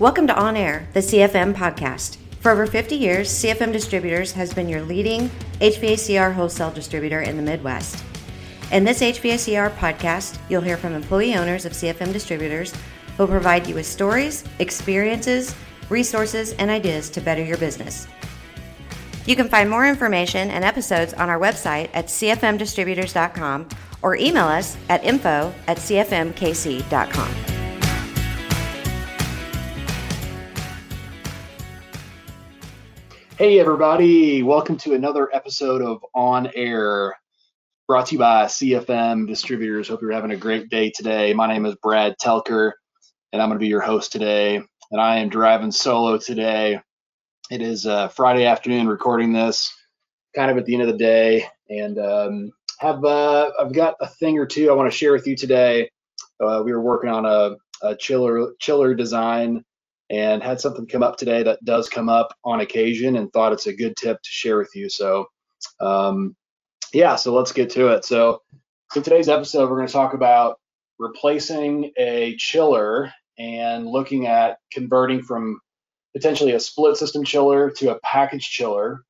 Welcome to On Air, the CFM podcast. For over 50 years, CFM Distributors has been your leading HVACR wholesale distributor in the Midwest. In this HVACR podcast, you'll hear from employee owners of CFM Distributors who will provide you with stories, experiences, resources, and ideas to better your business. You can find more information and episodes on our website at cfmdistributors.com or email us at info at cfmkc.com. Hey, everybody. Welcome to another episode of On Air, brought to you by CFM Distributors. Hope you're having a great day today. My name is Brad Telker, and I'm going to be your host today. And I am driving solo today. It is uh, Friday afternoon recording this, kind of at the end of the day, and um, have uh, I've got a thing or two I want to share with you today. Uh, we were working on a, a chiller chiller design and had something come up today that does come up on occasion and thought it's a good tip to share with you. So, um, yeah, so let's get to it. So, in today's episode, we're going to talk about replacing a chiller and looking at converting from potentially a split system chiller to a package chiller.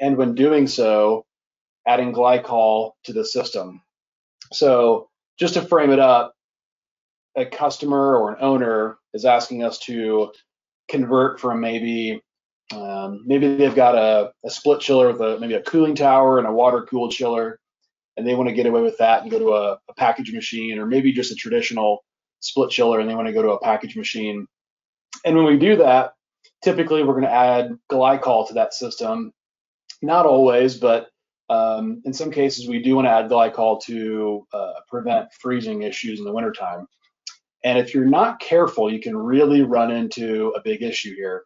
And when doing so, adding glycol to the system. So, just to frame it up, a customer or an owner is asking us to convert from maybe um, maybe they've got a, a, split chiller with a maybe a cooling tower and a water cooled chiller and they want to get away with that and go to a, a package machine or maybe just a traditional split chiller and they want to go to a package machine. And when we do that typically we're going to add glycol to that system. Not always but um, in some cases we do want to add glycol to uh, prevent freezing issues in the wintertime and if you're not careful, you can really run into a big issue here.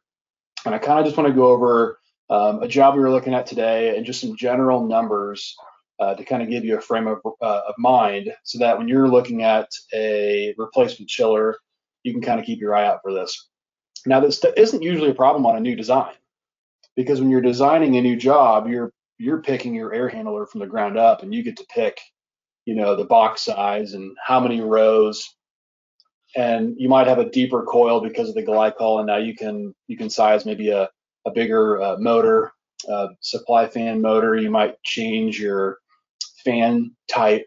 And I kind of just want to go over um, a job we were looking at today and just some general numbers uh, to kind of give you a frame of, uh, of mind so that when you're looking at a replacement chiller, you can kind of keep your eye out for this. Now, this isn't usually a problem on a new design because when you're designing a new job, you're you're picking your air handler from the ground up and you get to pick, you know, the box size and how many rows and you might have a deeper coil because of the glycol and now you can you can size maybe a, a bigger uh, motor uh, supply fan motor. You might change your fan type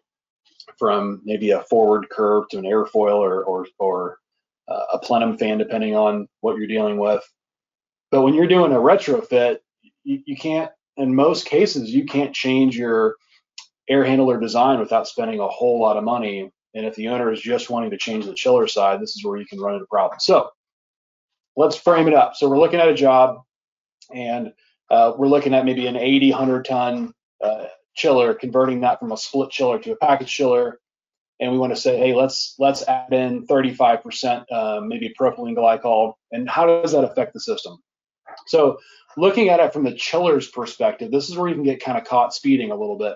from maybe a forward curve to an airfoil or or, or uh, a plenum fan depending on what you're dealing with. But when you're doing a retrofit you, you can't in most cases you can't change your air handler design without spending a whole lot of money and if the owner is just wanting to change the chiller side, this is where you can run into problems. So let's frame it up. So we're looking at a job and uh, we're looking at maybe an 80, 100 ton uh, chiller, converting that from a split chiller to a package chiller. And we want to say, hey, let's let's add in 35% uh, maybe propylene glycol. And how does that affect the system? So looking at it from the chiller's perspective, this is where you can get kind of caught speeding a little bit.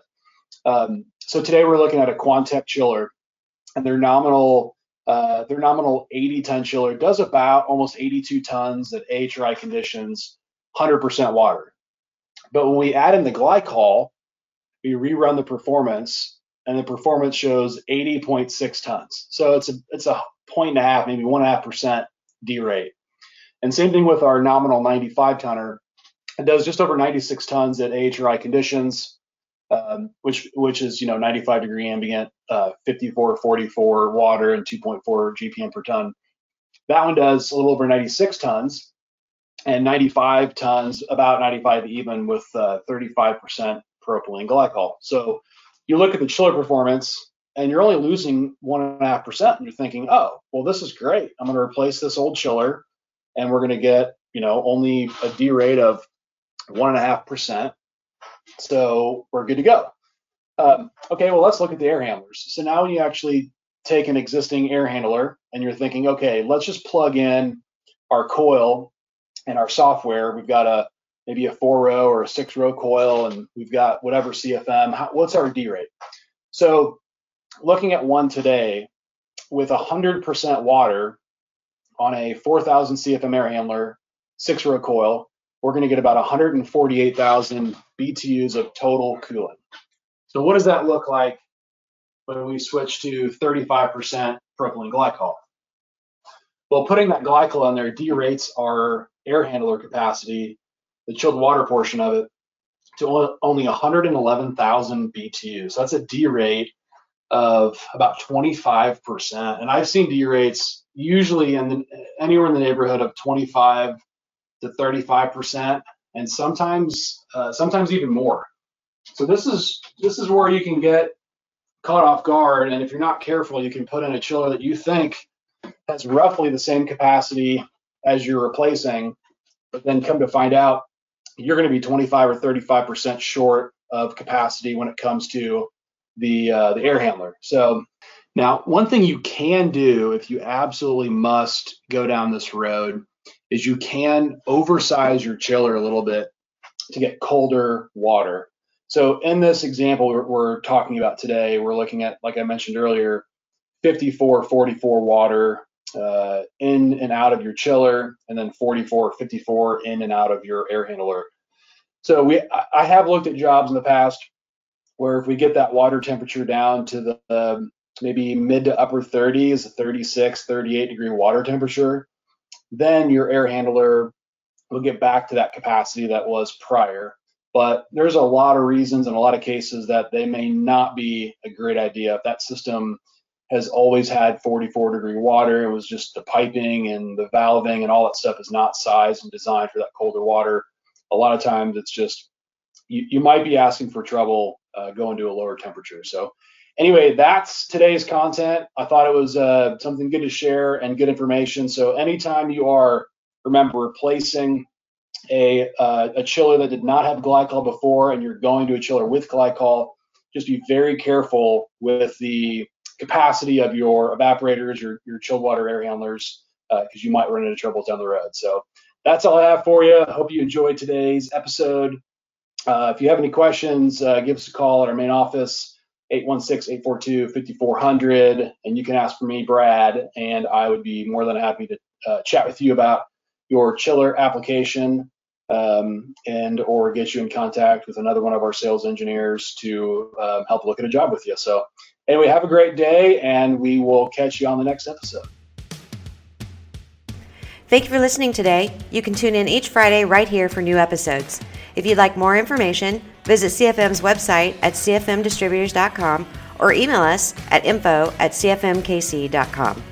Um, so today we're looking at a Quantech chiller and their nominal uh, their nominal 80 ton chiller does about almost 82 tons at AHRI conditions, 100% water. But when we add in the glycol, we rerun the performance, and the performance shows 80.6 tons. So it's a it's a point and a half, maybe one and a half percent derate. And same thing with our nominal 95 tonner. It does just over 96 tons at AHRI conditions, um, which which is you know 95 degree ambient, uh, 54 44 water, and 2.4 GPM per ton. That one does a little over 96 tons, and 95 tons, about 95 even, with uh, 35% propylene glycol. So you look at the chiller performance, and you're only losing one and a half percent, and you're thinking, oh, well, this is great. I'm going to replace this old chiller, and we're going to get you know only a derate of one and a half percent so we're good to go. Um, okay, well, let's look at the air handlers. So now when you actually take an existing air handler and you're thinking, okay, let's just plug in our coil and our software. We've got a maybe a four row or a six row coil, and we've got whatever CFM. How, what's our derate? So looking at one today with 100% water on a 4,000 CFM air handler, six row coil, we're going to get about 148,000 BTUs of total coolant. So what does that look like when we switch to 35% propylene glycol? Well, putting that glycol on there derates our air handler capacity, the chilled water portion of it, to only 111,000 BTU. So that's a derate of about 25%. And I've seen derates usually in the, anywhere in the neighborhood of 25 to 35%, and sometimes uh, sometimes even more. So this is this is where you can get caught off guard, and if you're not careful, you can put in a chiller that you think has roughly the same capacity as you're replacing, but then come to find out you're going to be 25 or 35 percent short of capacity when it comes to the uh, the air handler. So now, one thing you can do if you absolutely must go down this road is you can oversize your chiller a little bit to get colder water. So in this example we're, we're talking about today, we're looking at, like I mentioned earlier, 54, 44 water uh, in and out of your chiller, and then 44, 54 in and out of your air handler. So we, I have looked at jobs in the past where if we get that water temperature down to the um, maybe mid to upper 30s, 36, 38 degree water temperature, then your air handler will get back to that capacity that was prior. But there's a lot of reasons and a lot of cases that they may not be a great idea. If that system has always had 44 degree water, it was just the piping and the valving and all that stuff is not sized and designed for that colder water. A lot of times it's just you, you might be asking for trouble uh, going to a lower temperature. So anyway, that's today's content. I thought it was uh, something good to share and good information. So anytime you are, remember, replacing a, uh, a chiller that did not have glycol before and you're going to a chiller with glycol, just be very careful with the capacity of your evaporators, your, your chilled water air handlers, because uh, you might run into trouble down the road. So that's all I have for you. Hope you enjoyed today's episode. Uh, if you have any questions, uh, give us a call at our main office. 816-842-5400 and you can ask for me brad and i would be more than happy to uh, chat with you about your chiller application um, and or get you in contact with another one of our sales engineers to um, help look at a job with you. So anyway have a great day and we will catch you on the next episode. Thank you for listening today. You can tune in each friday right here for new episodes if you'd like more information, visit CFM's website at cfmdistributors.com or email us at info at cfmkc.com.